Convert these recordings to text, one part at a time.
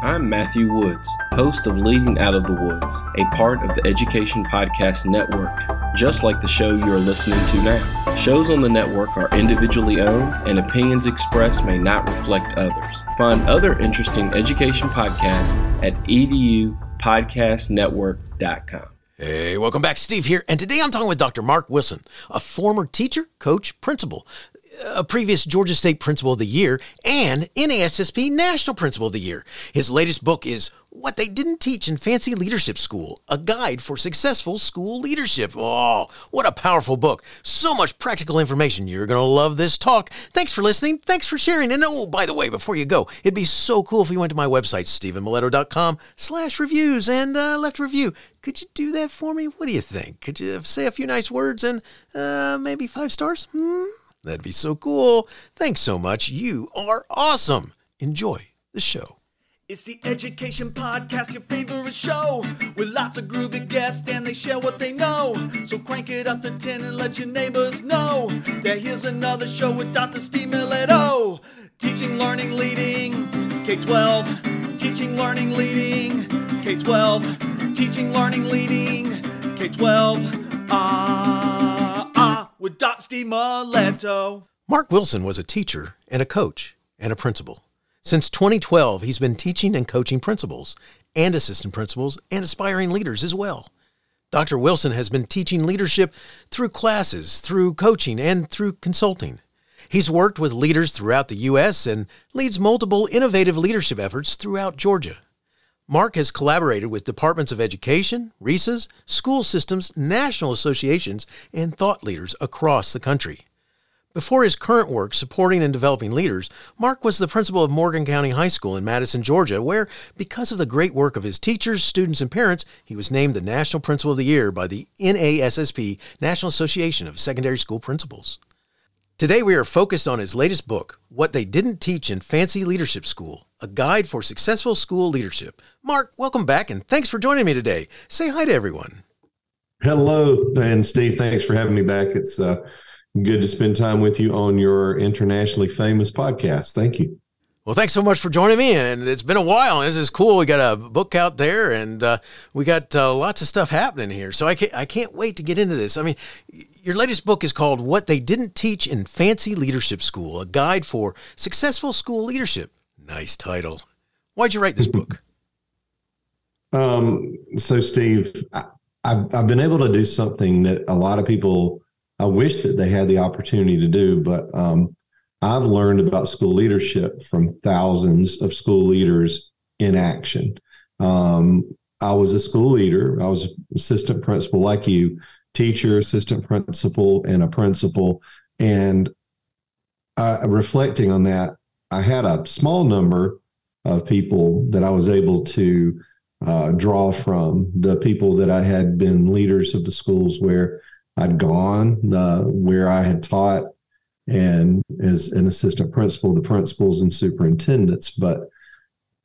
I'm Matthew Woods, host of Leading Out of the Woods, a part of the Education Podcast Network, just like the show you are listening to now. Shows on the network are individually owned, and opinions expressed may not reflect others. Find other interesting education podcasts at edupodcastnetwork.com. Hey, welcome back. Steve here. And today I'm talking with Dr. Mark Wilson, a former teacher, coach, principal a previous Georgia State Principal of the Year and NASSP National Principal of the Year. His latest book is What They Didn't Teach in Fancy Leadership School, a guide for successful school leadership. Oh, what a powerful book. So much practical information. You're going to love this talk. Thanks for listening. Thanks for sharing. And oh, by the way, before you go, it'd be so cool if you went to my website, stevenmiletto.com slash reviews and uh, left a review. Could you do that for me? What do you think? Could you say a few nice words and uh, maybe five stars? Hmm? That'd be so cool. Thanks so much. You are awesome. Enjoy the show. It's the Education Podcast, your favorite show, with lots of groovy guests and they share what they know. So crank it up to 10 and let your neighbors know that here's another show with Dr. Steve Miletto. Teaching, learning, leading, K 12. Teaching, learning, leading, K 12. Teaching, learning, leading, K 12. Ah with Dot Steve Mark Wilson was a teacher and a coach and a principal. Since 2012, he's been teaching and coaching principals and assistant principals and aspiring leaders as well. Dr. Wilson has been teaching leadership through classes, through coaching, and through consulting. He's worked with leaders throughout the U.S. and leads multiple innovative leadership efforts throughout Georgia. Mark has collaborated with departments of education, RESAs, school systems, national associations, and thought leaders across the country. Before his current work supporting and developing leaders, Mark was the principal of Morgan County High School in Madison, Georgia, where, because of the great work of his teachers, students, and parents, he was named the National Principal of the Year by the NASSP, National Association of Secondary School Principals. Today, we are focused on his latest book, What They Didn't Teach in Fancy Leadership School A Guide for Successful School Leadership. Mark, welcome back and thanks for joining me today. Say hi to everyone. Hello, and Steve, thanks for having me back. It's uh, good to spend time with you on your internationally famous podcast. Thank you. Well, thanks so much for joining me. And it's been a while. This is cool. We got a book out there and uh, we got uh, lots of stuff happening here. So I can't, I can't wait to get into this. I mean, your latest book is called What They Didn't Teach in Fancy Leadership School, a guide for successful school leadership. Nice title. Why'd you write this book? Um, so, Steve, I, I've, I've been able to do something that a lot of people, I wish that they had the opportunity to do, but um, I've learned about school leadership from thousands of school leaders in action. Um, I was a school leader. I was assistant principal like you, teacher, assistant principal, and a principal. And uh, reflecting on that, I had a small number of people that I was able to uh, draw from. The people that I had been leaders of the schools where I'd gone, uh, where I had taught and as an assistant principal the principals and superintendents. But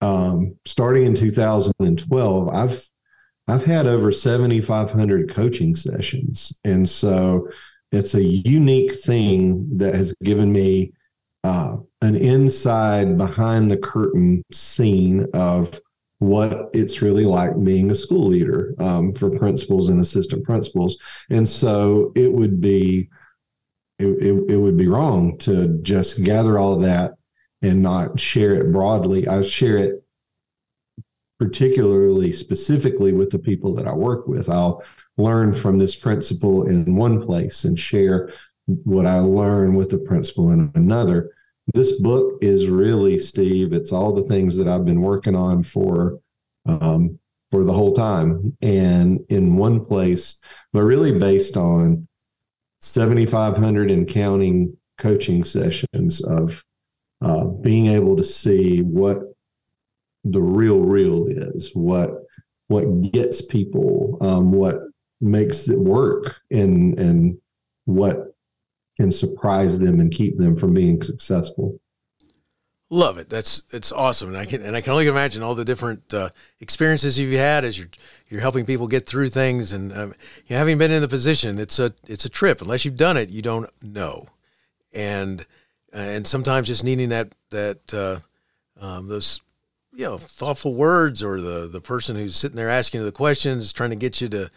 um, starting in 2012, I've I've had over 7,500 coaching sessions, and so it's a unique thing that has given me uh, an inside behind the curtain scene of what it's really like being a school leader um, for principals and assistant principals. And so it would be it, it, it would be wrong to just gather all of that and not share it broadly. I share it particularly specifically with the people that I work with. I'll learn from this principle in one place and share what I learn with the principal in another. This book is really, Steve, it's all the things that I've been working on for um, for the whole time and in one place, but really based on 7,500 and counting coaching sessions of uh, being able to see what the real real is, what what gets people, um, what makes it work, and and what can surprise them and keep them from being successful. Love it. That's it's awesome, and I can and I can only imagine all the different uh, experiences you've had as you're you're helping people get through things, and um, you having been in the position, it's a it's a trip. Unless you've done it, you don't know, and and sometimes just needing that that uh, um, those you know thoughtful words or the the person who's sitting there asking you the questions trying to get you to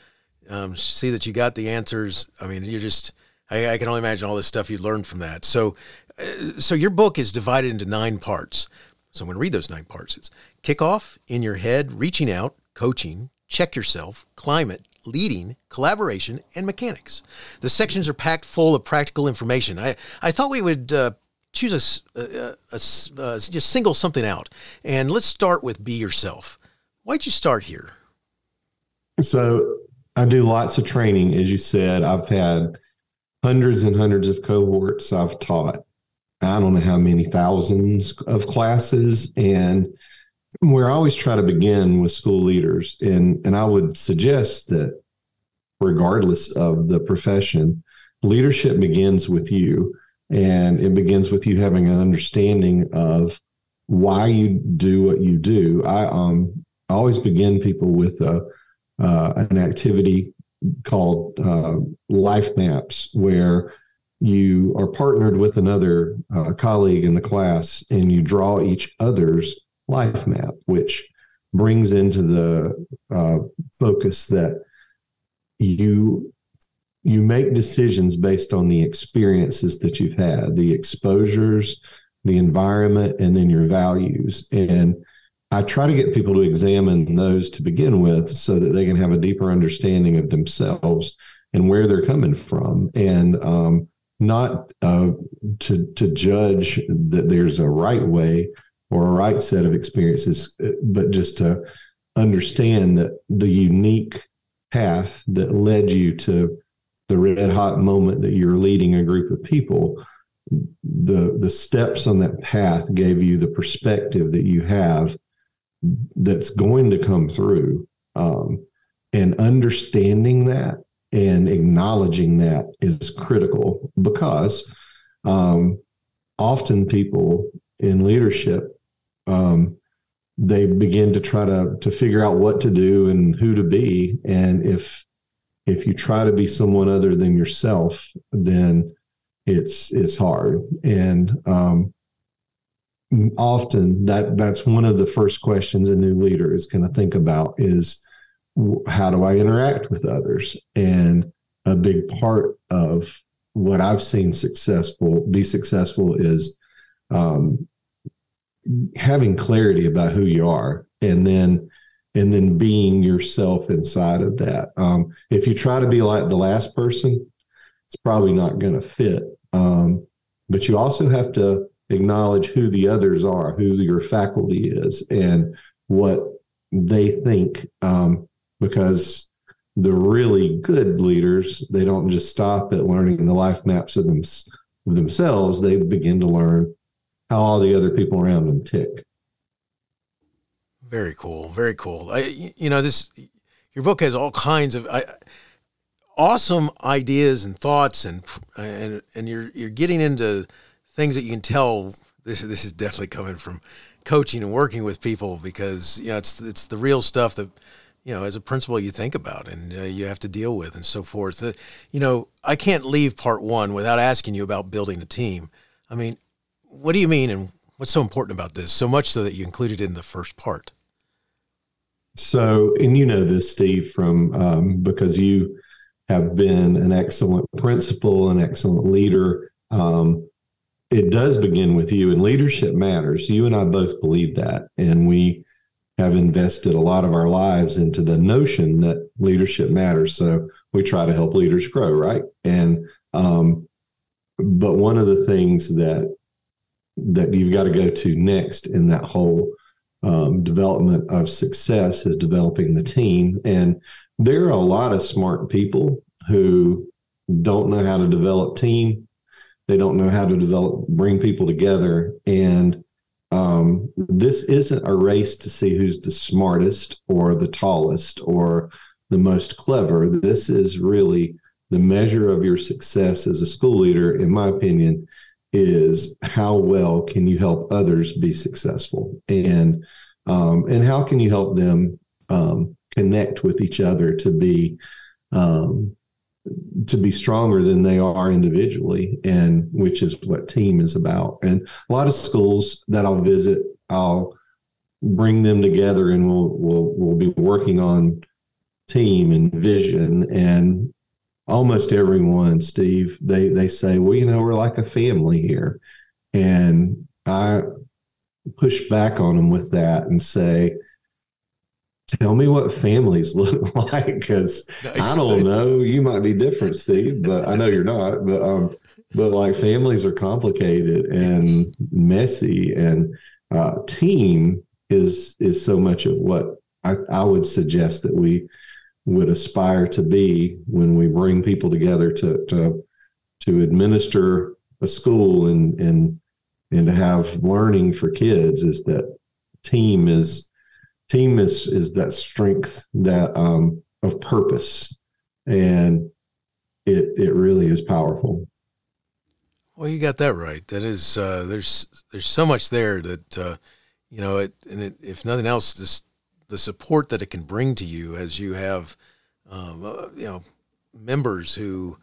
um, see that you got the answers i mean you're just I, I, can only imagine all this stuff you learned from that so uh, so your book is divided into nine parts so i'm going to read those nine parts it's kickoff in your head reaching out coaching check yourself climate leading, collaboration, and mechanics. The sections are packed full of practical information. I, I thought we would uh, choose a, a, a, a, just single something out. And let's start with be yourself. Why'd you start here? So I do lots of training, as you said. I've had hundreds and hundreds of cohorts I've taught. I don't know how many thousands of classes. And where I always try to begin with school leaders, and and I would suggest that regardless of the profession, leadership begins with you, and it begins with you having an understanding of why you do what you do. I um I always begin people with a uh, an activity called uh, life maps where you are partnered with another uh, colleague in the class and you draw each other's life map, which brings into the uh, focus that you you make decisions based on the experiences that you've had, the exposures, the environment, and then your values. And I try to get people to examine those to begin with so that they can have a deeper understanding of themselves and where they're coming from. And um, not uh, to to judge that there's a right way or a right set of experiences, uh, but just to understand that the unique path that led you to the red hot moment that you're leading a group of people the the steps on that path gave you the perspective that you have that's going to come through um, and understanding that and acknowledging that is critical because um, often people in leadership um, they begin to try to to figure out what to do and who to be. And if if you try to be someone other than yourself then it's it's hard. And um, often that that's one of the first questions a new leader is going to think about is how do i interact with others? And a big part of what i've seen successful be successful is um, having clarity about who you are and then and then being yourself inside of that. Um, if you try to be like the last person it's probably not going to fit um, but you also have to acknowledge who the others are who your faculty is and what they think um, because the really good leaders they don't just stop at learning the life maps of, them, themselves they begin to learn how all the other people around them tick. Very cool. Very cool. I, you know, this your book has all kinds of I, awesome ideas and thoughts, and and and you're you're getting into things that you can tell. This this is definitely coming from coaching and working with people because you know it's it's the real stuff that you know as a principal you think about and uh, you have to deal with and so forth. Uh, you know, I can't leave part one without asking you about building a team. I mean, what do you mean, and what's so important about this? So much so that you included it in the first part. So, and you know this, Steve, from um, because you have been an excellent principal, an excellent leader. Um, it does begin with you, and leadership matters. You and I both believe that, and we have invested a lot of our lives into the notion that leadership matters. So we try to help leaders grow, right? And um, but one of the things that that you've got to go to next in that whole um, development of success is developing the team. And there are a lot of smart people who don't know how to develop team. They don't know how to develop, bring people together. And um, this isn't a race to see who's the smartest or the tallest or the most clever. This is really the measure of your success as a school leader, in my opinion, is how well can you help others be successful and um, and how can you help them um, connect with each other to be um, to be stronger than they are individually and which is what team is about. And a lot of schools that i'll visit i'll bring them together and we'll we'll we'll be working on team and vision. And almost everyone steve they they say well you know we're like a family here. And i push back on them with that and say tell me what families look like because nice. i don't know you might be different steve but i know you're not but um but like families are complicated and yes. messy and uh team is is so much of what I, I would suggest that we would aspire to be when we bring people together to to to administer a school and and and to have learning for kids is that team is team is is that strength that um of purpose. And it it really is powerful. Well you got that right. That is uh there's there's so much there that uh you know it and it, if nothing else this the support that it can bring to you as you have, um, uh, you know, members who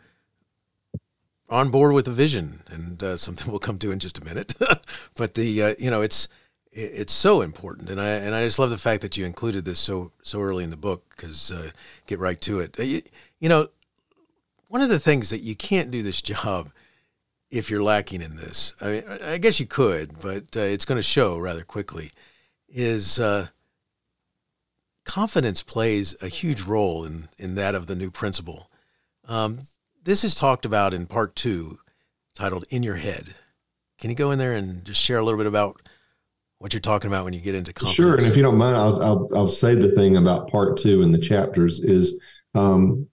are on board with the vision, and uh, something we'll come to in just a minute. but the uh, you know it's it's so important, and I and I just love the fact that you included this so so early in the book because uh, get right to it. Uh, you, you know, one of the things that you can't do this job if you're lacking in this. I mean, I guess you could, but uh, it's going to show rather quickly. Is uh, confidence plays a huge role in, in that of the new principal. Um, this is talked about in part two, titled In Your Head. Can you go in there and just share a little bit about what you're talking about when you get into confidence? Sure. And if you don't mind, I'll, I'll, I'll say the thing about part two in the chapters is um,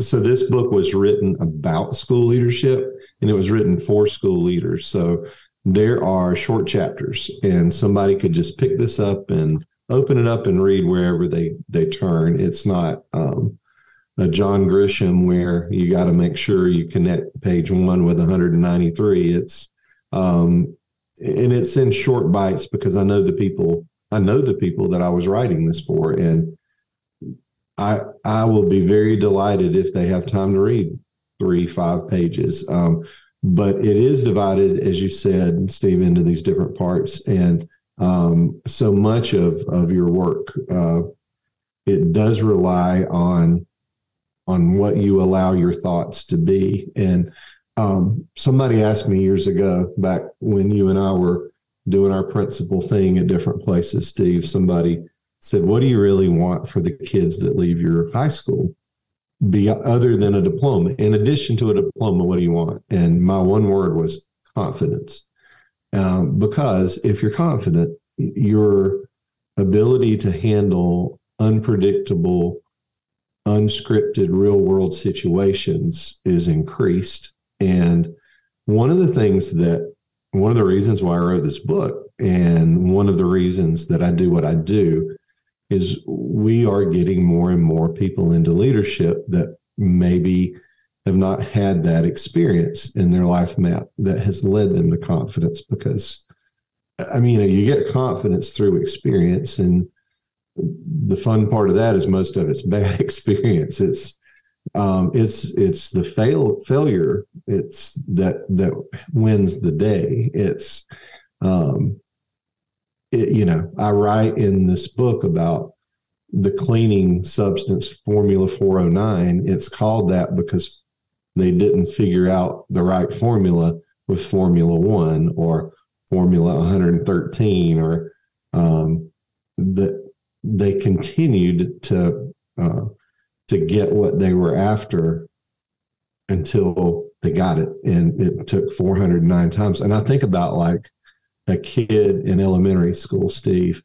so this book was written about school leadership and it was written for school leaders. So there are short chapters, and somebody could just pick this up and open it up and read wherever they they turn. It's not um, a John Grisham where you got to make sure you connect page one with 193. It's um, and it's in short bites because I know the people. I know the people that I was writing this for, and I I will be very delighted if they have time to read three five pages. Um, but it is divided, as you said, Steve, into these different parts, and um, so much of of your work uh, it does rely on on what you allow your thoughts to be and um, somebody asked me years ago back when you and i were doing our principal thing at different places steve somebody said what do you really want for the kids that leave your high school be other than a diploma? In addition to a diploma what do you want? And my one word was confidence. Um, because if you're confident, your ability to handle unpredictable, unscripted real world situations is increased. And one of the things that, one of the reasons why I wrote this book, and one of the reasons that I do what I do, is we are getting more and more people into leadership that maybe have not had that experience in their life map that has led them to confidence because I mean, you get confidence through experience, and the fun part of that is most of it's bad experience. It's um, it's it's the fail failure. It's that that wins the day. It's um, it, you know, I write in this book about the cleaning substance Formula 409. It's called that because they didn't figure out the right formula with Formula One or Formula 113 or um, that they continued to uh, to get what they were after until they got it, and it took 409 times. And I think about like a kid in elementary school, Steve,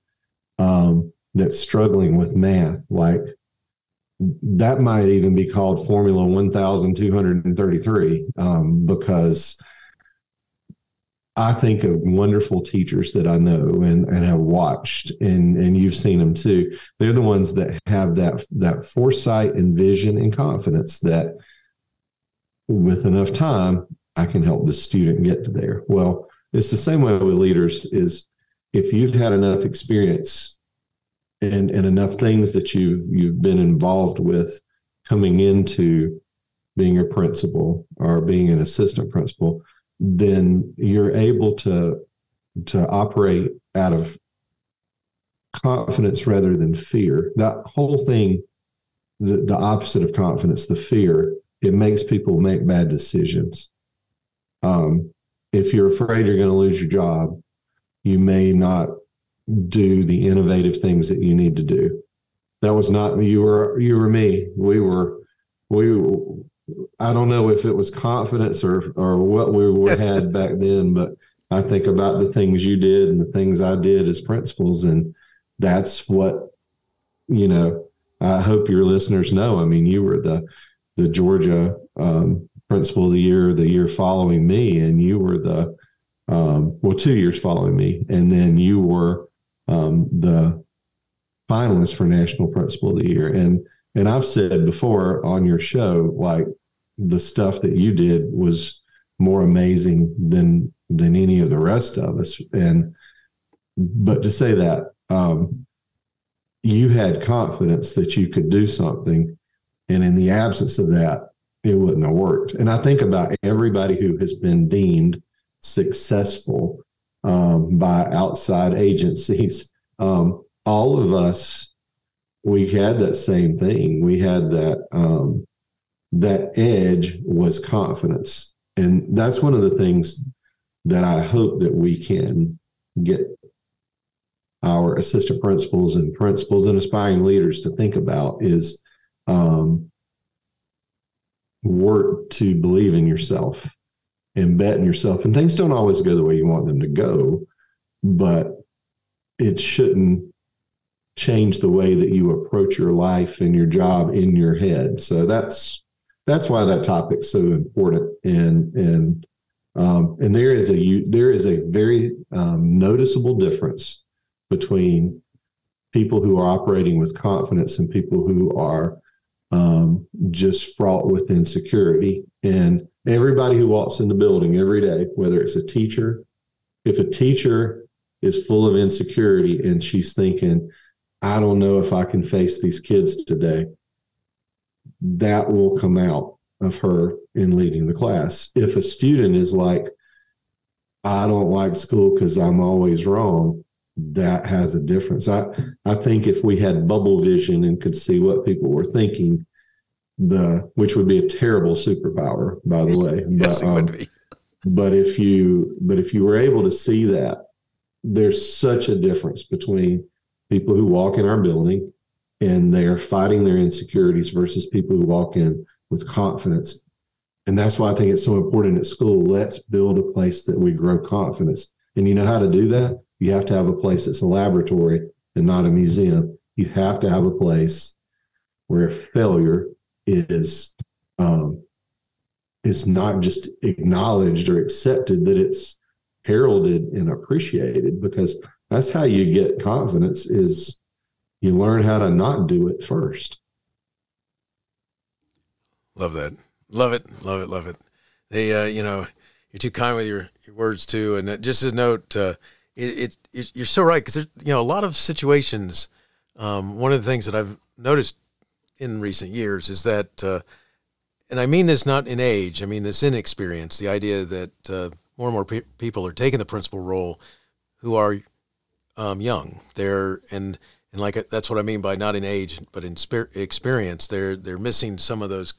um, that's struggling with math, like that might even be called Formula 1233 um, because I think of wonderful teachers that I know and, and have watched, and, and you've seen them too. They're the ones that have that, that foresight and vision and confidence that with enough time, I can help the student get to there. Well, it's the same way with leaders is if you've had enough experience and and enough things that you you've been involved with coming into being a principal or being an assistant principal then you're able to to operate out of confidence rather than fear. That whole thing, the, the opposite of confidence, the fear, it makes people make bad decisions. Um, if you're afraid you're going to lose your job, you may not do the innovative things that you need to do. That was not you were you were me. We were we I don't know if it was confidence or or what we had back then, but I think about the things you did and the things I did as principals, and that's what you know. I hope your listeners know. I mean, you were the the Georgia um, principal of the year, the year following me, and you were the um, well, two years following me, and then you were um, the finalist for national principal of the year. And and I've said before on your show, like the stuff that you did was more amazing than than any of the rest of us. And but to say that, um, you had confidence that you could do something, and in the absence of that, it wouldn't have worked. And I think about everybody who has been deemed successful um, by outside agencies. Um, all of us, we had that same thing. We had that um, that edge was confidence, and that's one of the things that I hope that we can get our assistant principals and principals and aspiring leaders to think about is um, work to believe in yourself and bet in yourself. And things don't always go the way you want them to go, but it shouldn't change the way that you approach your life and your job in your head. So that's that's why that topic's so important. And and um, and there is a there is a very um, noticeable difference between people who are operating with confidence and people who are um, just fraught with insecurity. And everybody who walks in the building every day, whether it's a teacher, if a teacher is full of insecurity and she's thinking, I don't know if I can face these kids today, that will come out of her in leading the class. If a student is like, I don't like school because I'm always wrong, that has a difference. I, I think if we had bubble vision and could see what people were thinking, the which would be a terrible superpower, by the way. yes, but, it would um, be. But if you but if you were able to see that, there's such a difference between people who walk in our building and they are fighting their insecurities versus people who walk in with confidence. And that's why I think it's so important at school. Let's build a place that we grow confidence. And you know how to do that? You have to have a place that's a laboratory and not a museum. You have to have a place where failure is um, is not just acknowledged or accepted, that it's heralded and appreciated because that's how you get confidence is you learn how to not do it first. Love that. Love it. Love it. Love it. They, uh, you know, you're too kind with your, your words too. And just a note, uh, it, it, you're so right because there's you know a lot of situations. Um, one of the things that I've noticed in recent years is that, uh, and I mean this not in age, I mean this in experience. The idea that uh, more and more pe- people are taking the principal role who are um, young. They're and and like that's what I mean by not in age, but in experience. They're they're missing some of those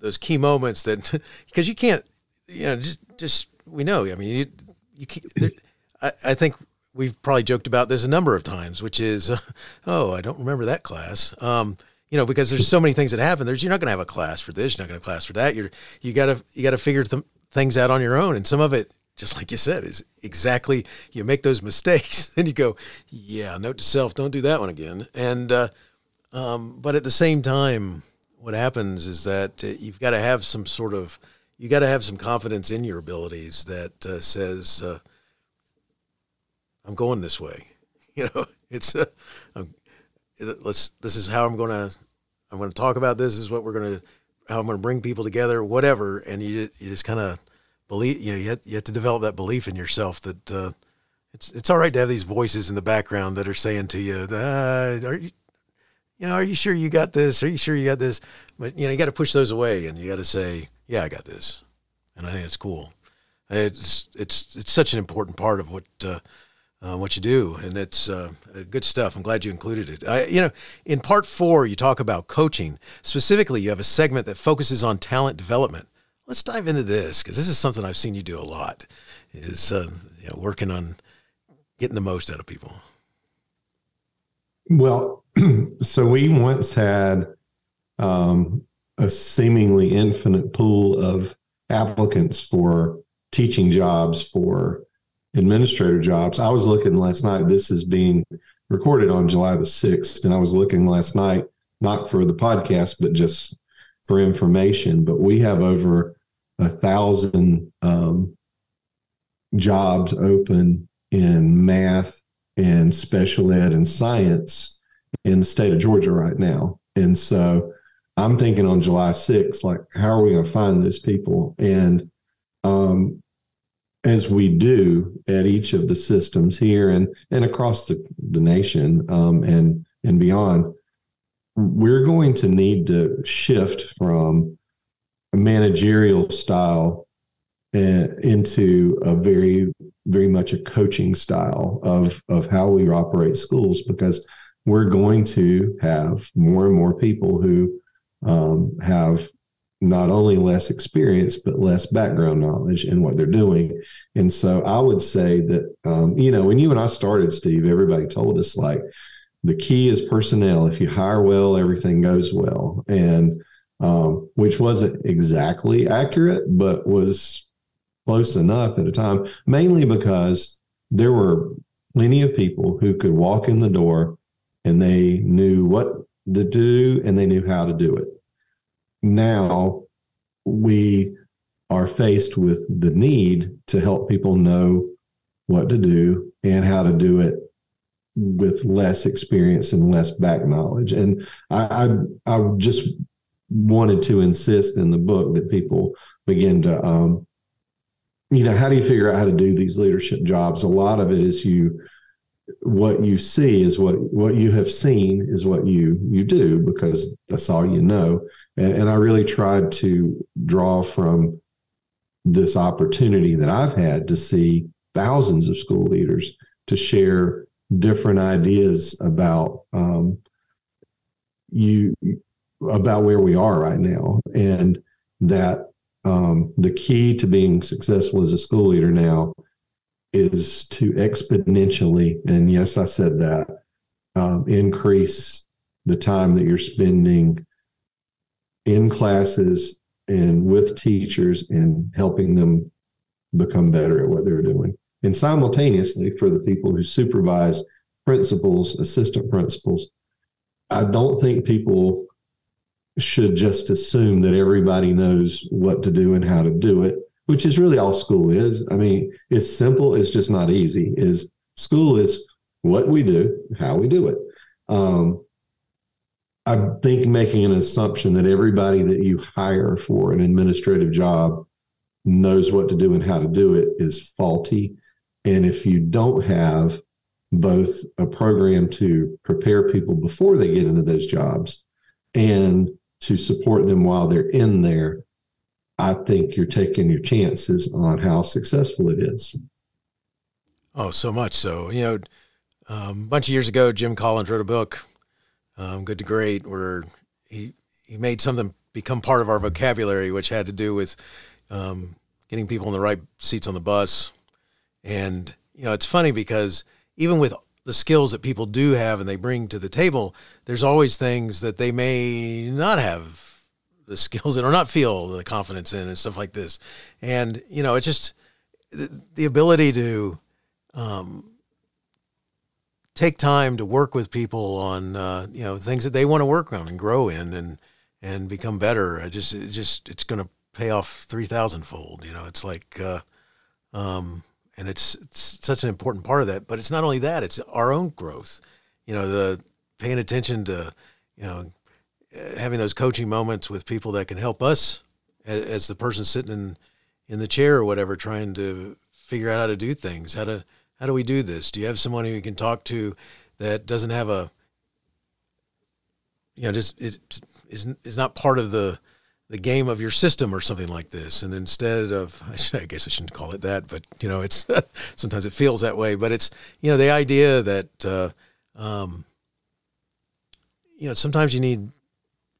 those key moments that because you can't you know just just we know. I mean you you can't, I, I think we've probably joked about this a number of times, which is, uh, oh, I don't remember that class. Um, you know, because there's so many things that happen. There's you're not going to have a class for this, you're not going to class for that. You're you got to you got to figure th- things out on your own, and some of it, just like you said, is exactly you make those mistakes, and you go, yeah, note to self, don't do that one again. And uh, um, but at the same time, what happens is that uh, you've got to have some sort of you got to have some confidence in your abilities that uh, says uh, I'm going this way. You know, it's uh, let's. This is how I'm going to. I'm going to talk about this. this. Is what we're going to. How I'm going to bring people together. Whatever, and you you just kind of believe. You know, you have, you have to develop that belief in yourself that uh, it's it's all right to have these voices in the background that are saying to you, uh, "Are you, you know, are you sure you got this? Are you sure you got this?" But you know, you got to push those away, and you got to say, "Yeah, I got this," and I think it's cool. It's it's it's such an important part of what uh, uh, what you do, and it's uh, good stuff. I'm glad you included it. I, you know, in part four, you talk about coaching. Specifically, you have a segment that focuses on talent development. Let's dive into this because this is something I've seen you do a lot. Is uh, you know, working on getting the most out of people. Well, so we once had um, a seemingly infinite pool of applicants for teaching jobs for administrator jobs. I was looking last night. This is being recorded on July the 6th. And I was looking last night, not for the podcast, but just for information. But we have over a thousand um, jobs open in math and special ed and science in the state of Georgia right now. And so I'm thinking on July 6th, like, how are we going to find those people? And um, as we do at each of the systems here and and across the, the nation um, and and beyond, we're going to need to shift from managerial style uh, into a very very much a coaching style of of how we operate schools because we're going to have more and more people who um, have not only less experience but less background knowledge in what they're doing. And so i would say that um, you know when you and i started steve everybody told us like the key is personnel. If you hire well everything goes well. And um, which wasn't exactly accurate but was close enough at a time mainly because there were plenty of people who could walk in the door and they knew what to do and they knew how to do it now we are faced with the need to help people know what to do and how to do it with less experience and less back knowledge. And I, I, I just wanted to insist in the book that people begin to, um, you know, how do you figure out how to do these leadership jobs? A lot of it is you, what you see is what what you have seen is what you you do because that's all you know and, and I really tried to draw from this opportunity that I've had to see thousands of school leaders to share different ideas about um, you about where we are right now and that um, the key to being successful as a school leader now is to exponentially and yes i said that um, increase the time that you're spending in classes and with teachers and helping them become better at what they're doing. And simultaneously, for the people who supervise principals, assistant principals, I don't think people should just assume that everybody knows what to do and how to do it, which is really all school is. I mean, it's simple, it's just not easy. Is school is what we do, how we do it. Um, I think making an assumption that everybody that you hire for an administrative job knows what to do and how to do it is faulty. And if you don't have both a program to prepare people before they get into those jobs and to support them while they're in there, I think you're taking your chances on how successful it is. Oh, so much so. You know, um, a bunch of years ago, Jim Collins wrote a book um, Good to Great, where he he made something become part of our vocabulary, which had to do with um, getting people in the right seats on the bus. And you know, it's funny because even with the skills that people do have and they bring to the table, there's always things that they may not have the skills in or not feel the confidence in and stuff like this. And you know, it's just the, the ability to um, take time to work with people on uh, you know things that they want to work on and grow in and and become better. I just it just it's going to pay off three thousand fold. You know, it's like, uh, um, and it's, it's such an important part of that. But it's not only that; it's our own growth. You know, the paying attention to you know having those coaching moments with people that can help us as, as the person sitting in in the chair or whatever, trying to figure out how to do things, how to how do we do this? Do you have someone who you can talk to that doesn't have a, you know, just it is is not part of the the game of your system or something like this. And instead of, I guess I shouldn't call it that, but you know, it's sometimes it feels that way. But it's you know the idea that uh, um, you know sometimes you need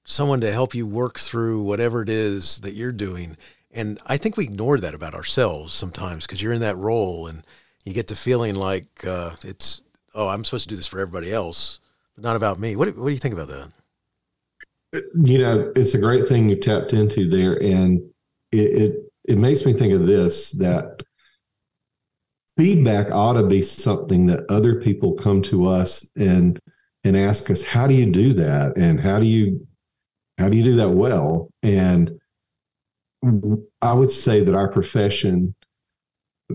someone to help you work through whatever it is that you're doing. And I think we ignore that about ourselves sometimes because you're in that role and you get to feeling like uh, it's oh I'm supposed to do this for everybody else, but not about me. What what do you think about that? You know, it's a great thing you tapped into there, and it, it it makes me think of this that feedback ought to be something that other people come to us and and ask us how do you do that? And how do you how do you do that well? And i would say that our profession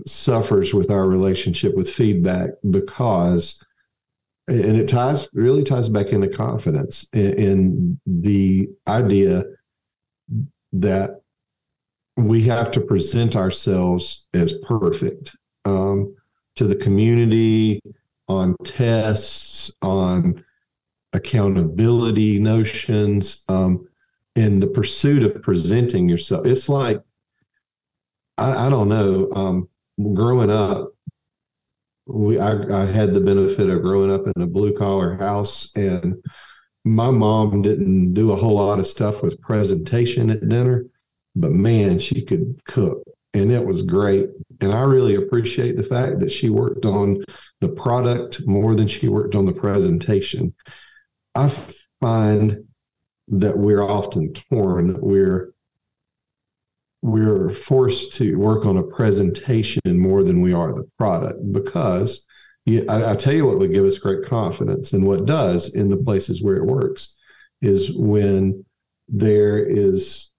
suffers with our relationship with feedback because and it ties really ties back into confidence in, the idea that we have to present ourselves as perfect um, to the community on tests on accountability notions um, in the pursuit of presenting yourself. It's like i, I don't know um, growing up we I, I had the benefit of growing up in a blue collar house and my mom didn't do a whole lot of stuff with presentation at dinner but man she could cook and it was great. And i really appreciate the fact that she worked on the product more than she worked on the presentation. I find that we're often torn. We're we're forced to work on a presentation more than we are the product because I, I, tell you what would give us great confidence and what does in the places where it works is when there is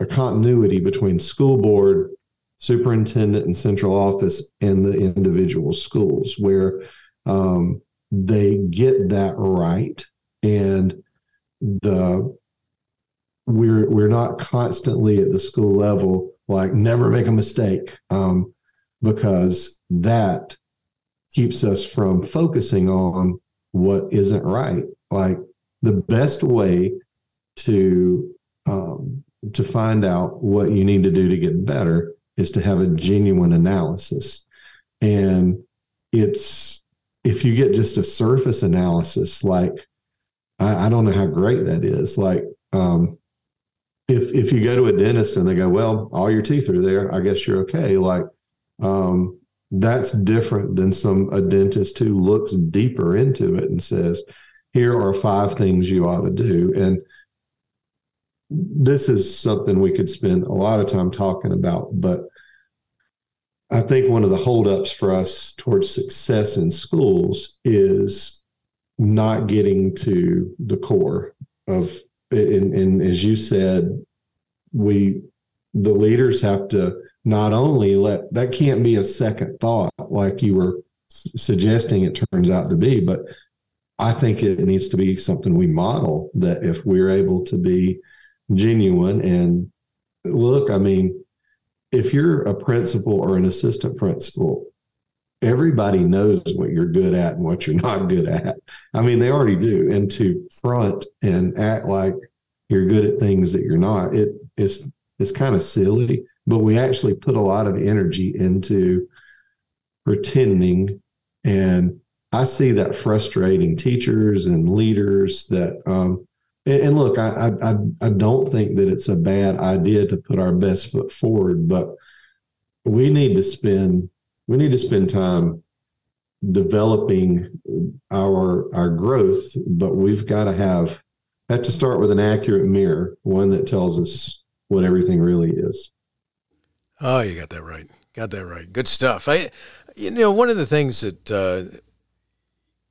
a continuity between school board superintendent and central office and the individual schools where um, they get that right and the we're we're not constantly at the school level like never make a mistake um, because that keeps us from focusing on what isn't right. Like the best way to um, to find out what you need to do to get better is to have a genuine analysis. And it's if you get just a surface analysis like I, I don't know how great that is. Like um, if if you go to a dentist and they go, well, all your teeth are there, I guess you're okay. Like, um, that's different than some a dentist who looks deeper into it and says, here are five things you ought to do. And this is something we could spend a lot of time talking about, but I think one of the holdups for us towards success in schools is not getting to the core of and, and as you said, we the leaders have to not only let that can't be a second thought like you were suggesting it turns out to be, but I think it needs to be something we model that if we're able to be genuine and look, I mean, if you're a principal or an assistant principal, everybody knows what you're good at and what you're not good at. I mean, they already do. And to front and act like you're good at things that you're not, it is it's kind of silly. But we actually put a lot of energy into pretending. And I see that frustrating teachers and leaders that um, and, look, I, I I don't think that it's a bad idea to put our best foot forward, but we need to spend we need to spend time developing our our growth but we've got to have have to start with an accurate mirror one that tells us what everything really is. Oh you got that right. Got that right. Good stuff. I you know one of the things that uh,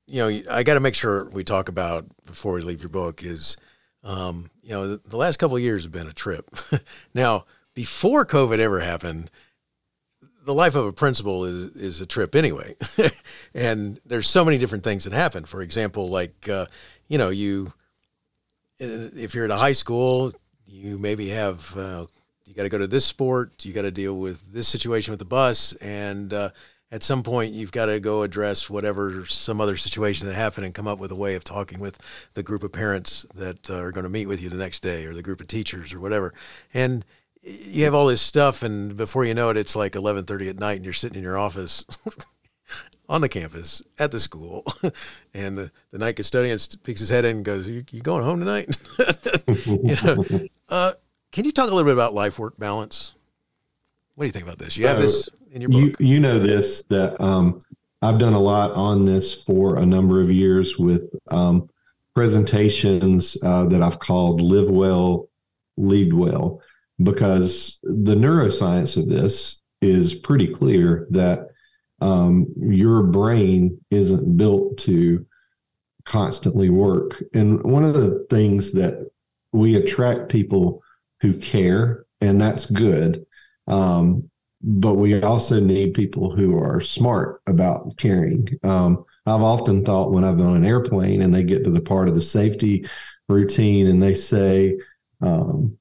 you know i got to make sure we talk about before we leave your book is um, you know the, the last couple years have been a trip. Now before covid ever happened the life of a principal is is a trip anyway, and there's so many different things that happen. For example, like uh, you know, you uh, if you're at a high school, you maybe have uh, you got to go to this sport, you got to deal with this situation with the bus, and uh, at some point you've got to go address whatever some other situation that happened and come up with a way of talking with the group of parents that uh, are going to meet with you the next day or the group of teachers or whatever and you have all this stuff and before you know it it's like 11.30 at night and you're sitting in your office on the campus at the school and the, the night custodian peeks his head in and goes you, you going home tonight? You know, uh, can you talk a little bit about life work balance? What do you think about this? You have this in your book. You, you know this that um, I've done a lot on this for a number of years with um, presentations uh, that I've called "Live Well, Lead Well," because the neuroscience of this is pretty clear that um, your brain isn't built to constantly work. And one of the things that we attract people who care, and that's good. Um, but we also need people who are smart about caring. Um, I've often thought when I've been on an airplane and they get to the part of the safety routine and they say, um,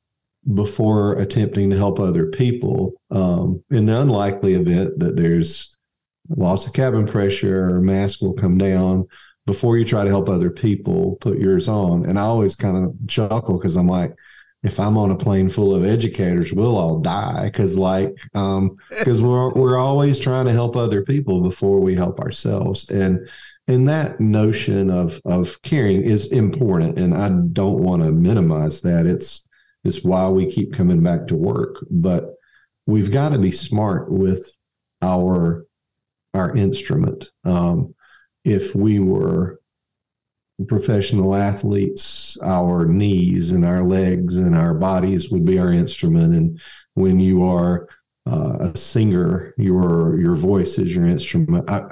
before attempting to help other people, um, in the unlikely event that there's loss of cabin pressure or mask will come down, before you try to help other people, put yours on. And I always kind of chuckle because I'm like, if I'm on a plane full of educators, we'll all die because, like, um, because we're we're always trying to help other people before we help ourselves, and and that notion of of caring is important, and I don't want to minimize that. It's it's why we keep coming back to work, but we've got to be smart with our our instrument. Um, if we were professional athletes, our knees and our legs and our bodies would be our instrument. And when you are uh, a singer, your your voice is your instrument. I,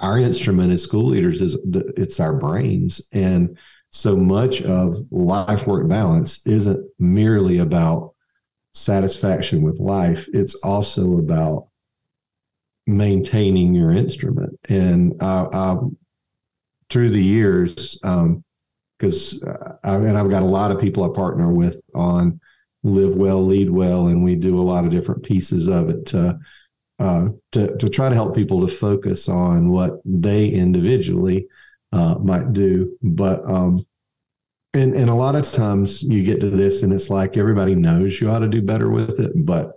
our instrument as school leaders is the, it's our brains, and so much of life work balance isn't merely about satisfaction with life. It's also about maintaining your instrument. And I, I through the years, because um, uh, I, and I've got a lot of people I partner with on Live Well, Lead Well, and we do a lot of different pieces of it to uh, to to try to help people to focus on what they individually uh, might do, but. Um, and, and a lot of times you get to this and it's like everybody knows you ought to do better with it, but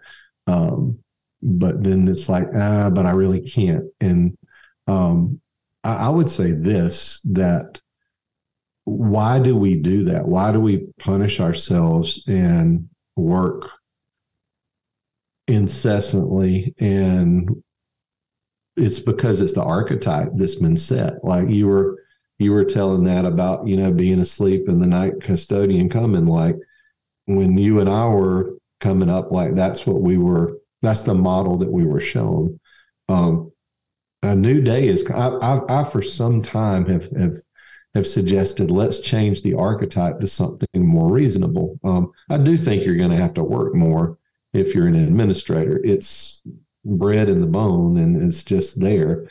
um, but then it's like ah, but I really can't. And um, I would say this that why do we do that? Why do we punish ourselves and work incessantly? And it's because it's the archetype that's been set. Like you were you were telling that about, you know, being asleep and the night custodian coming. Like when you and I were coming up, like that's what we were, that's the model that we were shown. Um, a new day is I, I, I, for some time have have have suggested let's change the archetype to something more reasonable. Um, I do think you're going to have to work more if you're an administrator. It's bred in the bone and it's just there.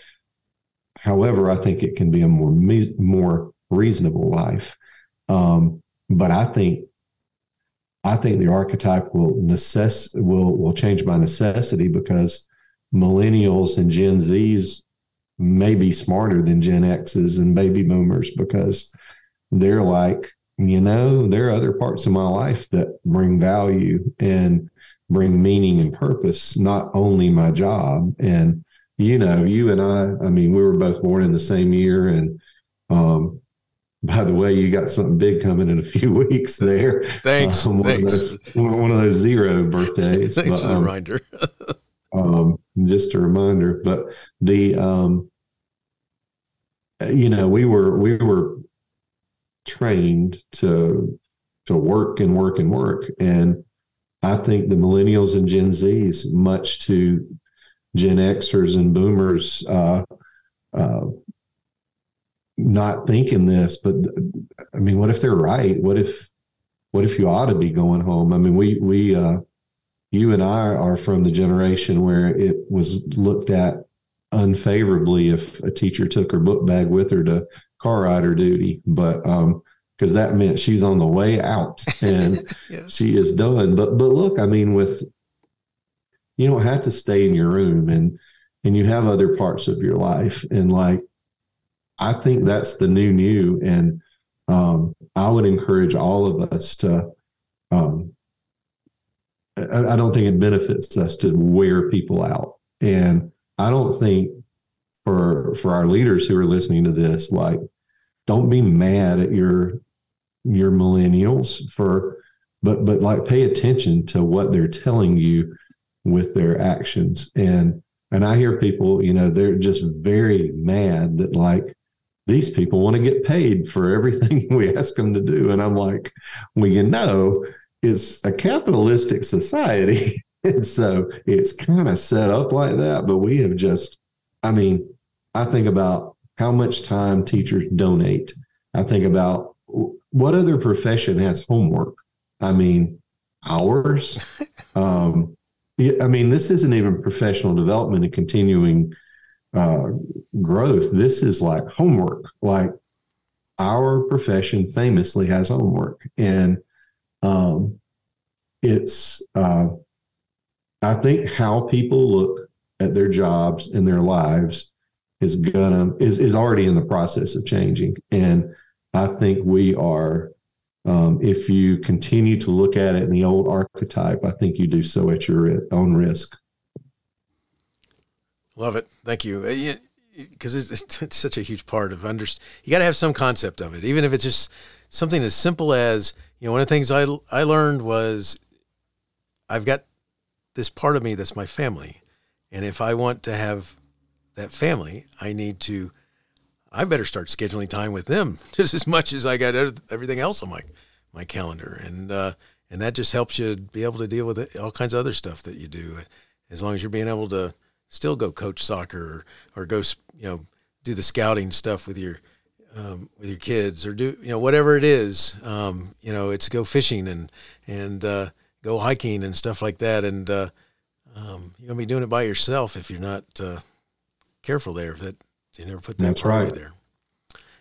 However, I think it can be a more more reasonable life. Um, but I think I think the archetype will necess will will change by necessity because millennials and Gen Zs may be smarter than Gen X's and baby boomers because they're like, you know, there are other parts of my life that bring value and bring meaning and purpose, not only my job. And, you know, you and I, I mean, we were both born in the same year. And, um, by the way, you got something big coming in a few weeks there. Thanks. Um, one, thanks. Of those, one of those zero birthdays. thanks but, for the um, reminder. um, just a reminder. But the um, you know, we were we were trained to to work and work and work, and I think the millennials and Gen Zs, much to Gen Xers and Boomers, uh, uh, not thinking this, but I mean, what if they're right? What if what if you ought to be going home? I mean, we we uh, you and I are from the generation where it was looked at unfavorably if a teacher took her book bag with her to car rider duty, but um, because that meant she's on the way out and yes. she is done. But but look, I mean, with you don't have to stay in your room and and you have other parts of your life. And like, I think that's the new new. And um, I would encourage all of us to, um, I, I don't think it benefits us to wear people out. And I don't think for for our leaders who are listening to this, like, don't be mad at your your millennials for but but like pay attention to what they're telling you with their actions. And and i hear people you know they're just very mad that like these people want to get paid for everything we ask them to do. And i'm like well you know it's a capitalistic society. And so it's kind of set up like that but we have just i mean i think about how much time teachers donate. I think about what other profession has homework? I mean, hours. um, I mean, this isn't even professional development and continuing uh, growth. This is like homework. Like our profession famously has homework, and um, it's. Uh, I think how people look at their jobs and their lives is gonna is is already in the process of changing, and I think we are um, if you continue to look at it in the old archetype, I think you do so at your own risk. Love it. Thank you. Because uh, it's, it's, such a huge part of under. You got to have some concept of it, even if it's just something as simple as you know. One of the things I I learned was I've got this part of me that's my family, and if I want to have that family, I need to I better start scheduling time with them just as much as I got everything else on my my calendar, and uh, and that just helps you be able to deal with all kinds of other stuff that you do, as long as you're being able to still go coach soccer or, or go you know do the scouting stuff with your um, with your kids or do you know whatever it is. Um, you know, it's go fishing and and uh, go hiking and stuff like that, and uh, um, you're gonna be doing it by yourself if you're not uh, careful there. That you never put that That's right there.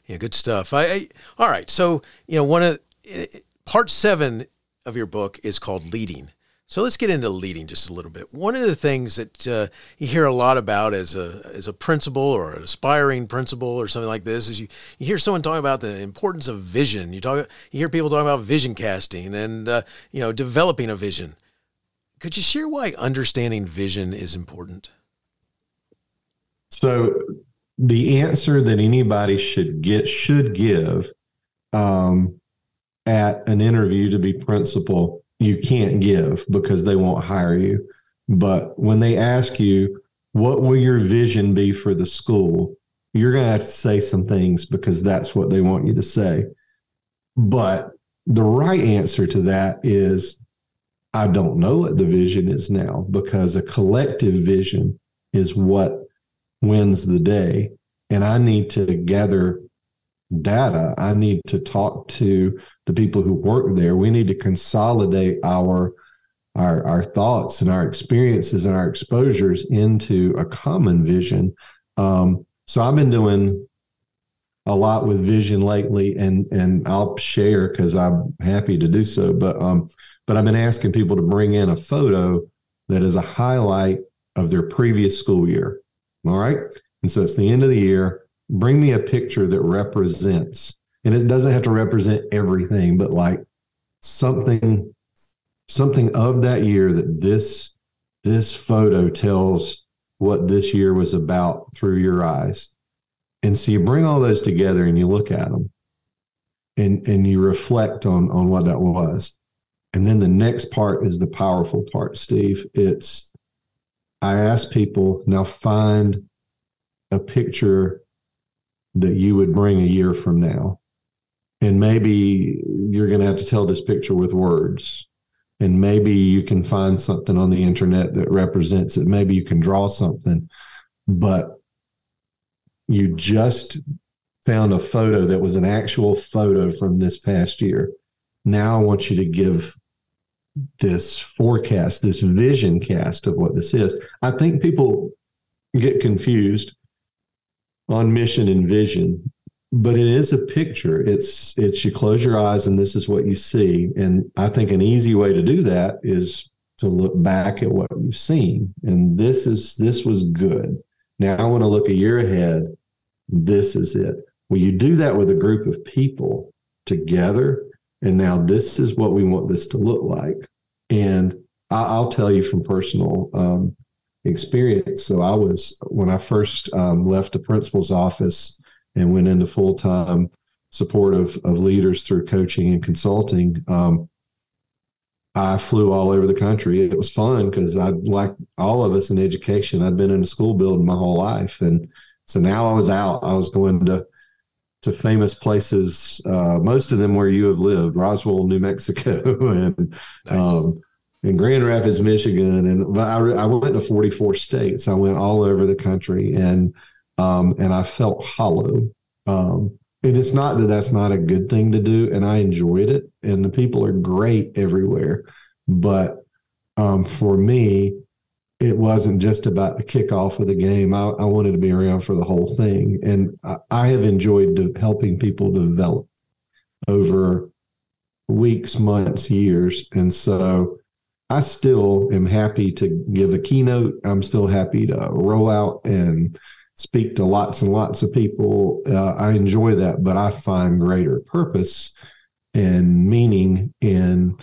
Yeah, good stuff. I, I, all right. So you know, one of part seven of your book is called leading. So let's get into leading just a little bit. One of the things that uh, you hear a lot about as a as a principal or an aspiring principal or something like this is you, you hear someone talk about the importance of vision. You talk you hear people talking about vision casting and uh, you know developing a vision. Could you share why understanding vision is important? So the answer that anybody should get should give um, at an interview to be principal you can't give because they won't hire you. But when they ask you what will your vision be for the school? you're going to have to say some things because that's what they want you to say. But the right answer to that is i don't know what the vision is now because a collective vision is what wins the day. And I need to gather data. I need to talk to the people who work there. We need to consolidate our our, our thoughts and our experiences and our exposures into a common vision. Um, so I've been doing a lot with vision lately, and and I'll share because I'm happy to do so. But um, but I've been asking people to bring in a photo that is a highlight of their previous school year. All right. And so it's the end of the year. Bring me a picture that represents, and it doesn't have to represent everything, but like something, something of that year that this this photo tells what this year was about through your eyes. And so you bring all those together and you look at them and, and you reflect on, on what that was. And then the next part is the powerful part, Steve. It's I ask people now find a picture that you would bring a year from now. And maybe you're going to have to tell this picture with words. And maybe you can find something on the internet that represents it. Maybe you can draw something, but you just found a photo that was an actual photo from this past year. Now I want you to give this forecast, this vision cast of what this is. I think people get confused on mission and vision, but it is a picture. It's it's you close your eyes and this is what you see. And I think an easy way to do that is to look back at what you've seen. And this is this was good. Now I want to look a year ahead. This is it. Well, you do that with a group of people together. And now this is what we want this to look like. And I, will tell you from personal um, experience. So I was, when I first um, left the principal's office and went into full time support of, of leaders through coaching and consulting, um, I flew all over the country. It was fun because I, like all of us in education, I'd been in a school building my whole life. And so now I was out. I was going to to famous places, uh, most of them where you have lived, Roswell, New Mexico, and nice. um, in Grand Rapids, Michigan, and I, I, went to 44 states. I went all over the country, and um, and I felt hollow. Um, and it's not that that's not a good thing to do, and I enjoyed it, and the people are great everywhere. But um, for me, it wasn't just about the kickoff of the game. I, I, wanted to be around for the whole thing. And I, I have enjoyed de- helping people develop over weeks, months, years. And so I still am happy to give a keynote. I'm still happy to roll out and speak to lots and lots of people. Uh, I enjoy that, but I find greater purpose and meaning in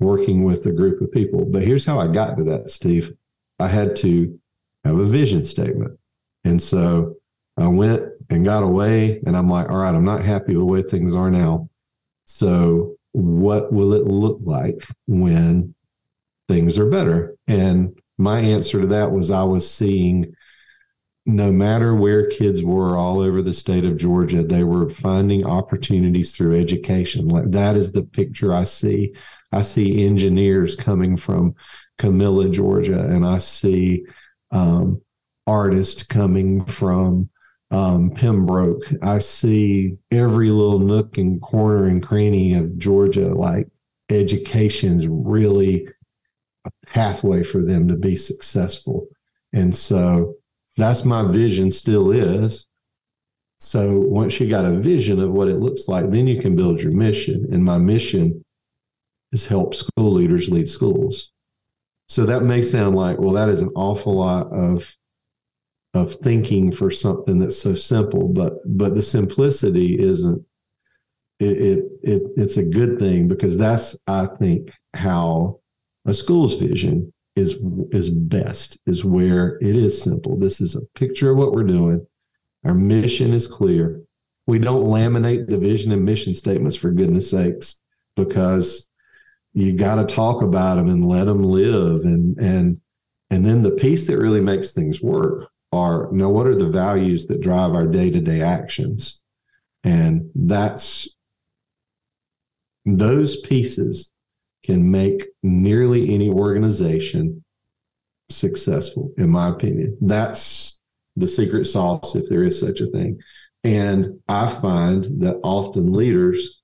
working with a group of people. But here's how I got to that, Steve. I had to have a vision statement. And so I went and got away, and I'm like, all right, I'm not happy with the way things are now. So, what will it look like when things are better? And my answer to that was I was seeing no matter where kids were all over the state of Georgia, they were finding opportunities through education. Like that is the picture I see. I see engineers coming from Camilla, Georgia, and I see um, artists coming from um, Pembroke. I see every little nook and corner and cranny of Georgia, like education's really a pathway for them to be successful. And so that's my vision, still is. So once you got a vision of what it looks like, then you can build your mission. And my mission is help school leaders lead schools. So that may sound like, well, that is an awful lot of of thinking for something that's so simple, but but the simplicity isn't it, it, it it's a good thing because that's I think how a school's vision is is best is where it is simple. This is a picture of what we're doing. Our mission is clear. We don't laminate the vision and mission statements for goodness sakes because you got to talk about them and let them live. And and and then the piece that really makes things work are you know what are the values that drive our day-to-day actions? And that's those pieces can make nearly any organization successful in my opinion. That's the secret sauce if there is such a thing. And i find that often leaders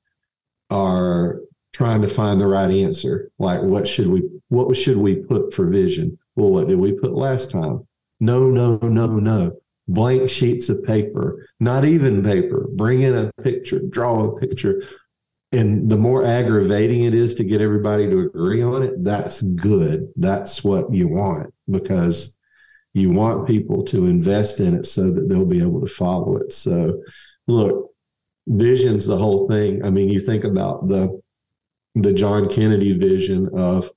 are trying to find the right answer. Like, what should we what should we put for vision? Well, what did we put last time? No, no, no, no. Blank sheets of paper, not even paper. Bring in a picture, draw a picture. And the more aggravating it is to get everybody to agree on it, that's good. That's what you want because you want people to invest in it so that they'll be able to follow it. So, look, vision's the whole thing. I mean, you think about the the John Kennedy vision of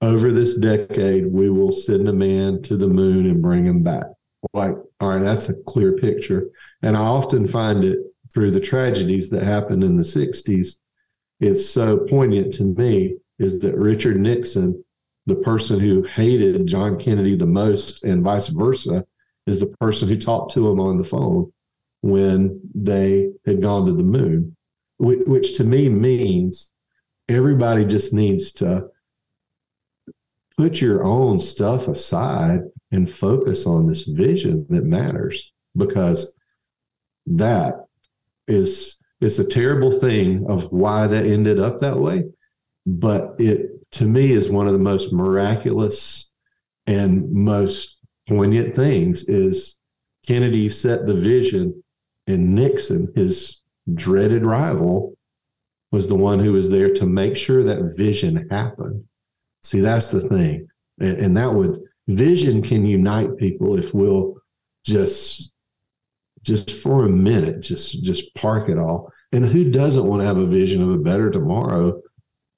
over this decade, we will send a man to the moon and bring him back. Like, all right, that's a clear picture. And I often find it through the tragedies that happened in the 60s. It's so poignant to me is that Richard Nixon, the person who hated John Kennedy the most, and vice versa, is the person who talked to him on the phone when they had gone to the moon which, which to me means everybody just needs to put your own stuff aside and focus on this vision that matters because that is it's a terrible thing of why that ended up that way but it to me is one of the most miraculous and most poignant things is kennedy set the vision and nixon his dreaded rival was the one who was there to make sure that vision happened. See, that's the thing. And, that would vision can unite people if we'll just just for a minute just just park it all. And who doesn't want to have a vision of a better tomorrow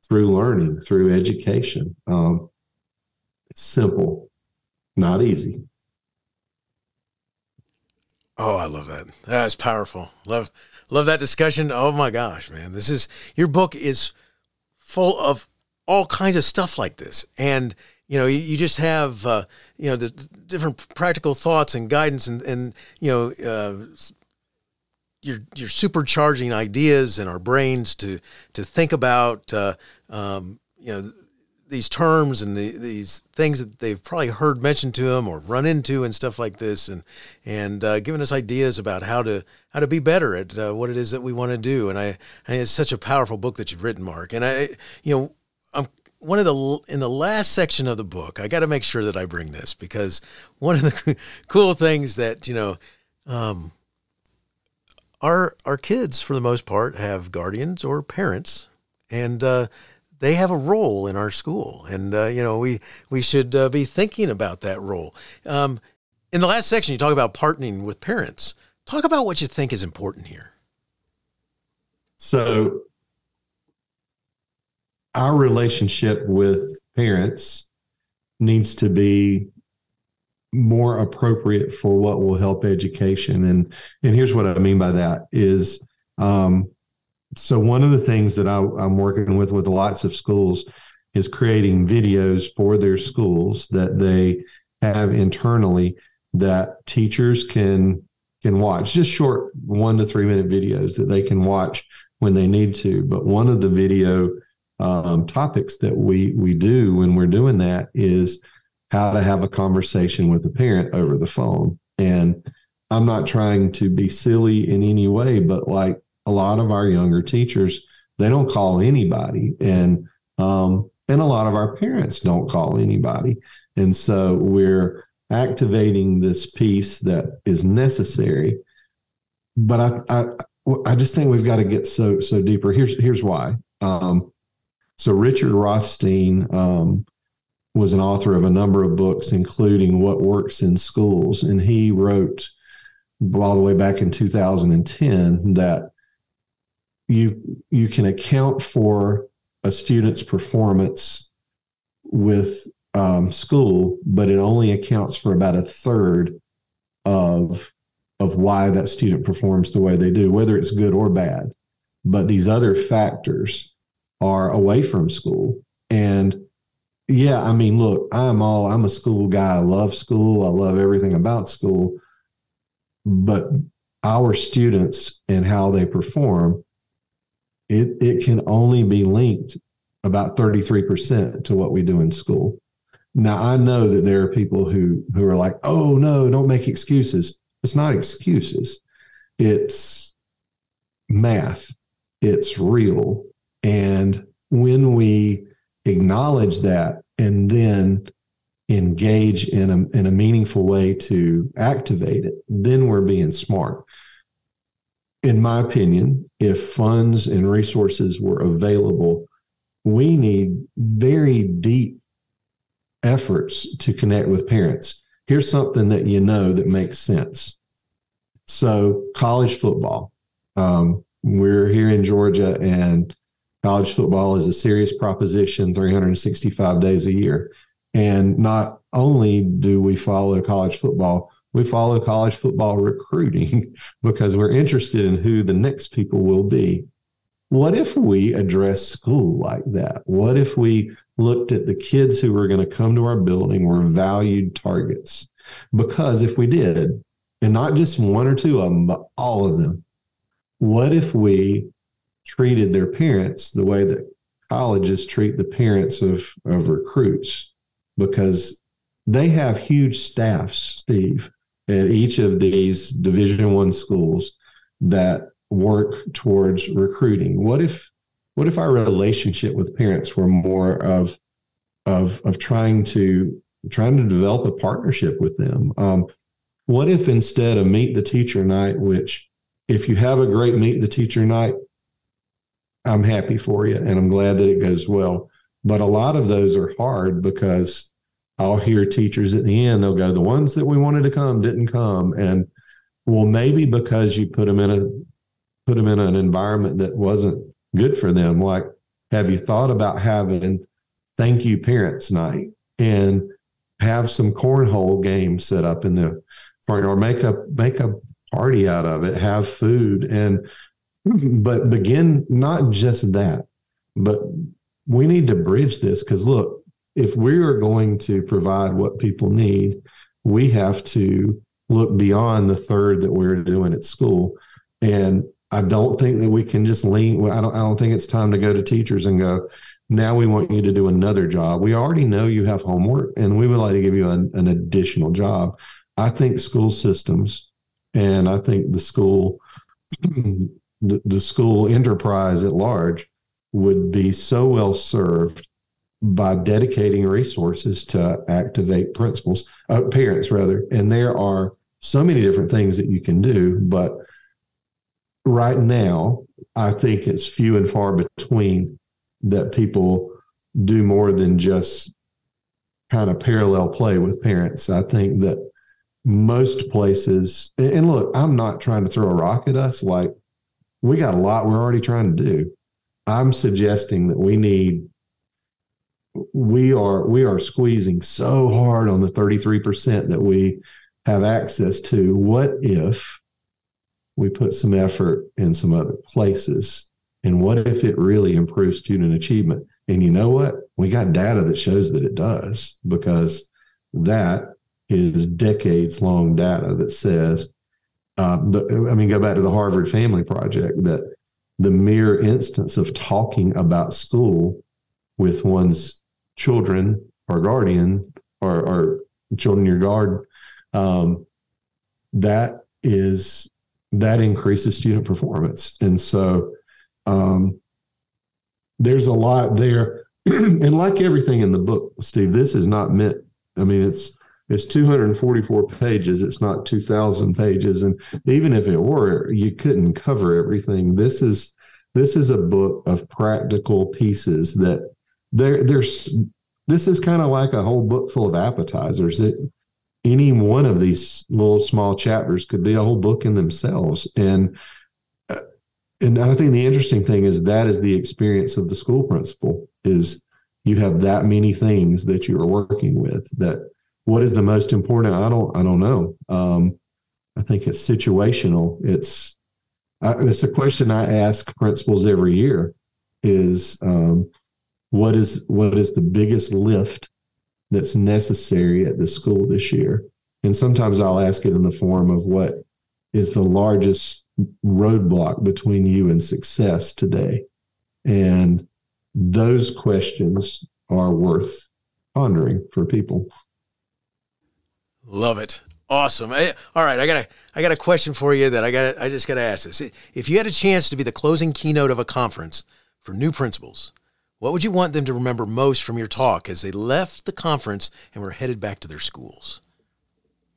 through learning through education? Um, simple not easy. Oh i love that. That's powerful. Love love that discussion. Oh my gosh man. This is your book is full of all kinds of stuff like this. And you know, you, you just have, uh, you know, the, different practical thoughts and guidance and, and you know, uh, you're, you're supercharging ideas in our brains to, to think about, uh, um, you know, these terms and the, these things that they've probably heard mentioned to them or run into and stuff like this, and and uh, giving us ideas about how to how to be better at uh, what it is that we want to do. And I, I, it's such a powerful book that you've written, Mark. And I, you know, I'm one of the in the last section of the book, I got to make sure that I bring this because one of the cool things that you know, um, our our kids for the most part have guardians or parents, and uh, they have a role in our school, and uh, you know we we should uh, be thinking about that role. Um, in the last section, you talk about partnering with parents. Talk about what you think is important here. So our relationship with parents needs to be more appropriate for what will help education and and here's what i mean by that is um, so one of the things that I, i'm working with with lots of schools is creating videos for their schools that they have internally that teachers can can watch just short one to three minute videos that they can watch when they need to but one of the video um, topics that we we do when we're doing that is how to have a conversation with a parent over the phone. And I'm not trying to be silly in any way, but like a lot of our younger teachers, they don't call anybody, and um, and a lot of our parents don't call anybody, and so we're activating this piece that is necessary. But I I, I just think we've got to get so so deeper. Here's here's why. Um, so Richard Rothstein um, was an author of a number of books, including What Works in Schools, and he wrote all the way back in 2010 that you you can account for a student's performance with um, school, but it only accounts for about a third of of why that student performs the way they do, whether it's good or bad. But these other factors are away from school. And yeah, I mean, look, I'm all, I'm a school guy. I love school. I love everything about school. But our students and how they perform, it, it can only be linked about 33% to what we do in school. Now I know that there are people who who are like, "Oh no, don't make excuses." It's not excuses. It's math. It's real. And when we acknowledge that and then engage in a, in a meaningful way to activate it, then we're being smart. In my opinion, if funds and resources were available, we need very deep efforts to connect with parents. Here's something that you know that makes sense. So, college football. Um, we're here in Georgia, and college football is a serious proposition 365 days a year. And not only do we follow college football, we follow college football recruiting because we're interested in who the next people will be. What if we address school like that? What if we looked at the kids who were going to come to our building were valued targets? Because if we did, and not just one or two of them, but all of them, what if we treated their parents the way that colleges treat the parents of, of recruits because they have huge staffs, Steve, at each of these division one schools that work towards recruiting. What if what if our relationship with parents were more of of of trying to trying to develop a partnership with them? Um, what if instead of meet the teacher night, which if you have a great meet the teacher night, I'm happy for you and I'm glad that it goes well. But a lot of those are hard because I'll hear teachers at the end, they'll go, the ones that we wanted to come didn't come. And well, maybe because you put them in a put them in an environment that wasn't good for them. Like, have you thought about having thank you parents night and have some cornhole games set up in the front or make a make a party out of it, have food and but begin not just that, but we need to bridge this because look, if we are going to provide what people need, we have to look beyond the third that we're doing at school. And I don't think that we can just lean. I don't. I don't think it's time to go to teachers and go. Now we want you to do another job. We already know you have homework, and we would like to give you an, an additional job. I think school systems, and I think the school, the, the school enterprise at large, would be so well served by dedicating resources to activate principals, uh, parents rather. And there are so many different things that you can do, but right now, I think it's few and far between that people do more than just kind of parallel play with parents. I think that most places, and look, I'm not trying to throw a rock at us. Like, we got a lot we're already trying to do. I'm suggesting that we need we are we are squeezing so hard on the 33% that we have access to. What if we put some effort in some other places? And what if it really improves student achievement? And you know what? We got data that shows that it does because that is decades long data that says uh, the, i mean go back to the harvard family project that the mere instance of talking about school with one's children or guardian or, or children your guard, um, that is that increases student performance. And so um, there's a lot there. and like everything in the book, Steve, this is not meant. I mean, it's it's 244 pages. It's not 2,000 pages, and even if it were, you couldn't cover everything. This is this is a book of practical pieces that there there's this is kind of like a whole book full of appetizers that any one of these little small chapters could be a whole book in themselves. And uh, and I think the interesting thing is that is the experience of the school principal is you have that many things that you are working with that what is the most important? I don't I don't know. Um, I think it's situational. It's uh, it's a question I ask principals every year is um, what is what is the biggest lift that's necessary at the school this year? And sometimes i'll ask it in the form of what is the largest roadblock between you and success today? And those questions are worth pondering for people. Love it. Awesome. I, all right i got a i got a question for you that i got i just got to ask this. If you had a chance to be the closing keynote of a conference for new principals what would you want them to remember most from your talk as they left the conference and were headed back to their schools?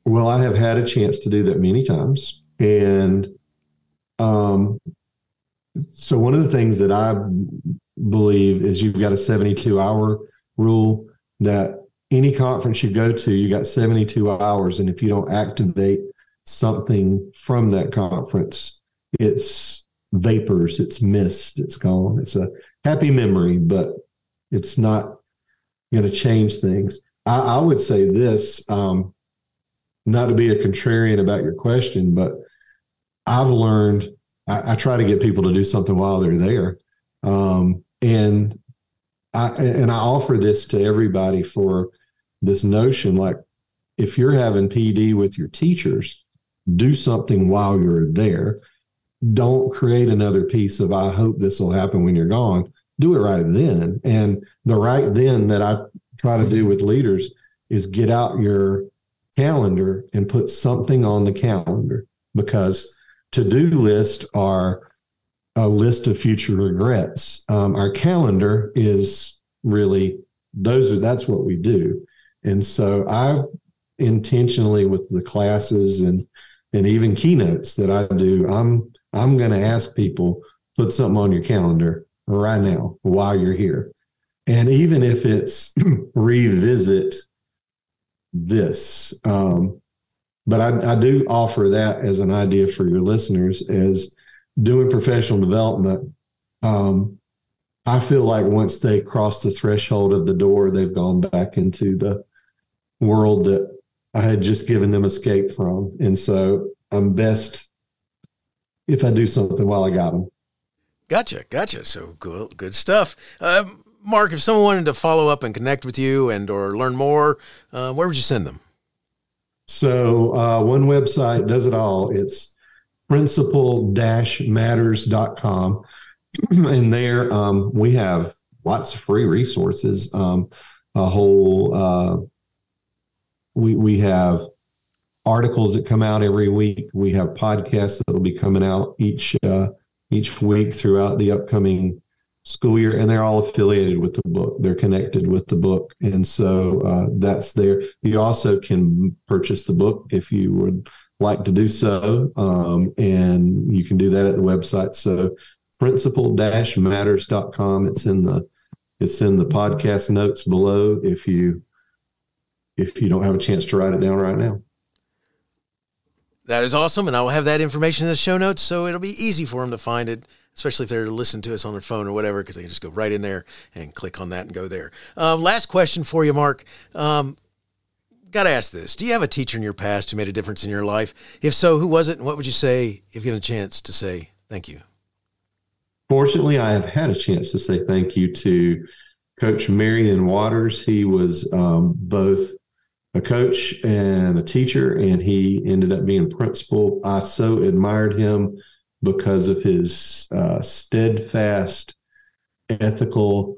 Well, I have had a chance to do that many times. And um, so, one of the things that I believe is you've got a 72 hour rule that any conference you go to, you got 72 hours. And if you don't activate something from that conference, it's vapors, it's mist, it's gone. It's a happy memory, but it's not going to change things. I, I, would say this, um, not to be a contrarian about your question, but I've learned I, I try to get people to do something while they're there, um, and I and I offer this to everybody for this notion like if you're having PD with your teachers, do something while you're there don't create another piece of I hope this will happen when you're gone. Do it right then. And the right then that I try to do with leaders is get out your calendar and put something on the calendar because to-do lists are a list of future regrets. Um, our calendar is really those are that's what we do. And so I intentionally with the classes and and even keynotes that I do, I'm I'm going to ask people put something on your calendar right now while you're here. And even if it's revisit this. Um, but I, I do offer that as an idea for your listeners as doing professional development. Um, I feel like once they cross the threshold of the door, they've gone back into the world that I had just given them escape from. And so I'm best if I do something while I got them. Gotcha, gotcha. So good, good stuff. Um, Mark, if someone wanted to follow up and connect with you and or learn more, uh, where would you send them? So uh, one website does it all. It's principal-matters.com. and there um, we have lots of free resources. Um, a whole uh, we we have articles that come out every week. We have podcasts that will be coming out each uh, each week throughout the upcoming school year, and they're all affiliated with the book. They're connected with the book, and so uh, that's there. You also can purchase the book if you would like to do so, um, and you can do that at the website. So principal-matters.com. It's in the it's in the podcast notes below if you if you don't have a chance to write it down right now. That is awesome, and I will have that information in the show notes, so it'll be easy for them to find it, especially if they're listening to us on their phone or whatever, because they can just go right in there and click on that and go there. Um, last question for you, Mark. Um, Got to ask this: Do you have a teacher in your past who made a difference in your life? If so, who was it, and what would you say if given a chance to say thank you? Fortunately, I have had a chance to say thank you to Coach Marion Waters. He was um, both a coach and a teacher, and he ended up being principal. I so admired him because of his uh, steadfast, ethical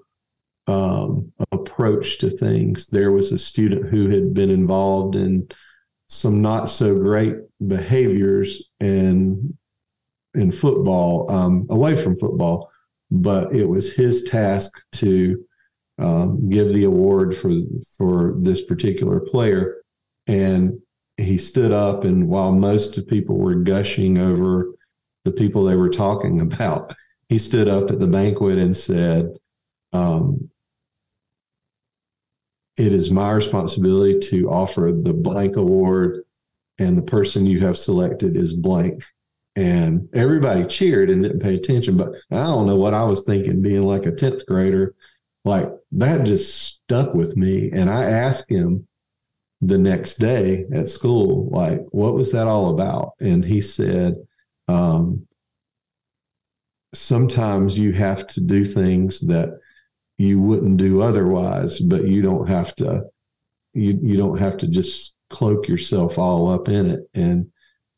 um, approach to things. There was a student who had been involved in some not so great behaviors and in football, um, away from football, but it was his task to um, give the award for for this particular player, and he stood up and while most of people were gushing over the people they were talking about, he stood up at the banquet and said, um, "It is my responsibility to offer the blank award, and the person you have selected is blank." And everybody cheered and didn't pay attention, but I don't know what I was thinking, being like a tenth grader like that just stuck with me. And I asked him the next day at school, like, what was that all about? And he said, um, sometimes you have to do things that you wouldn't do otherwise, but you don't have to, you, you don't have to just cloak yourself all up in it. And,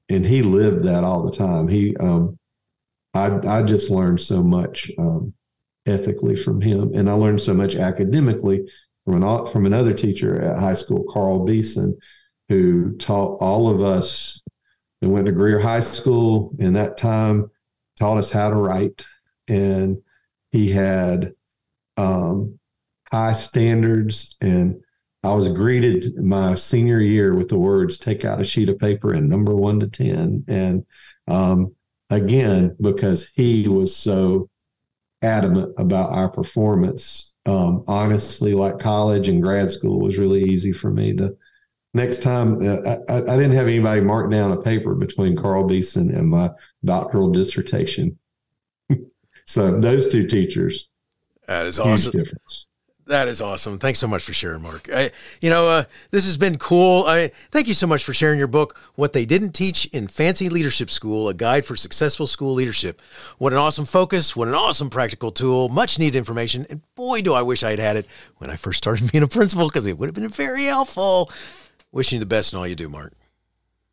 and he lived that all the time. He, um, I, I just learned so much, um, ethically from him. And I learned so much academically from an from another teacher at high school, Carl Beeson, who taught all of us and went to Greer High School in that time, taught us how to write. And he had um, high standards. And I was greeted my senior year with the words, take out a sheet of paper and number one to 10. And um, again, because he was so adamant about our performance. Um, honestly, like college and grad school was really easy for me. The next time, uh, I, I, didn't have anybody mark down a paper between Carl Beeson and my doctoral dissertation. so those two teachers, that is awesome. Difference. That is awesome. Thanks so much for sharing, Mark. I, you know, uh, this has been cool. I thank you so much for sharing your book, "What They Didn't Teach in Fancy Leadership School: A Guide for Successful School Leadership." What an awesome focus! What an awesome practical tool! Much needed information, and boy, do I wish I had had it when I first started being a principal because it would have been very helpful. Wishing you the best in all you do, Mark.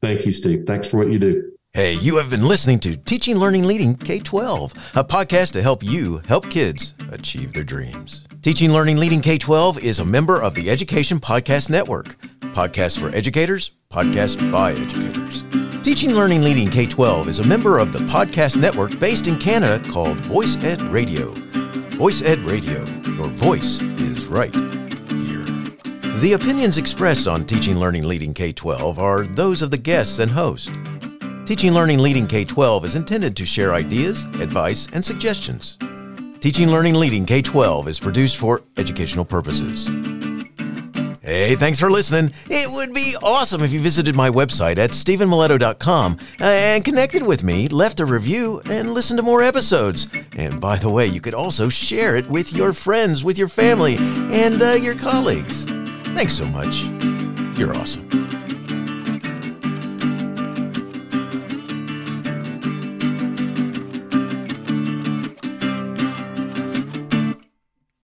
Thank you, Steve. Thanks for what you do. Hey, you have been listening to Teaching, Learning, Leading K 12, a podcast to help you help kids achieve their dreams. Teaching, Learning, Leading K 12 is a member of the Education Podcast Network. Podcasts for educators, podcasts by educators. Teaching, Learning, Leading K 12 is a member of the podcast network based in Canada called Voice Ed Radio. Voice Ed Radio, your voice is right here. The opinions expressed on Teaching, Learning, Leading K 12 are those of the guests and host. Teaching, Learning, Leading K 12 is intended to share ideas, advice, and suggestions. Teaching, Learning, Leading K 12 is produced for educational purposes. Hey, thanks for listening. It would be awesome if you visited my website at stevenmiletto.com uh, and connected with me, left a review, and listened to more episodes. And by the way, you could also share it with your friends, with your family, and uh, your colleagues. Thanks so much. You're awesome.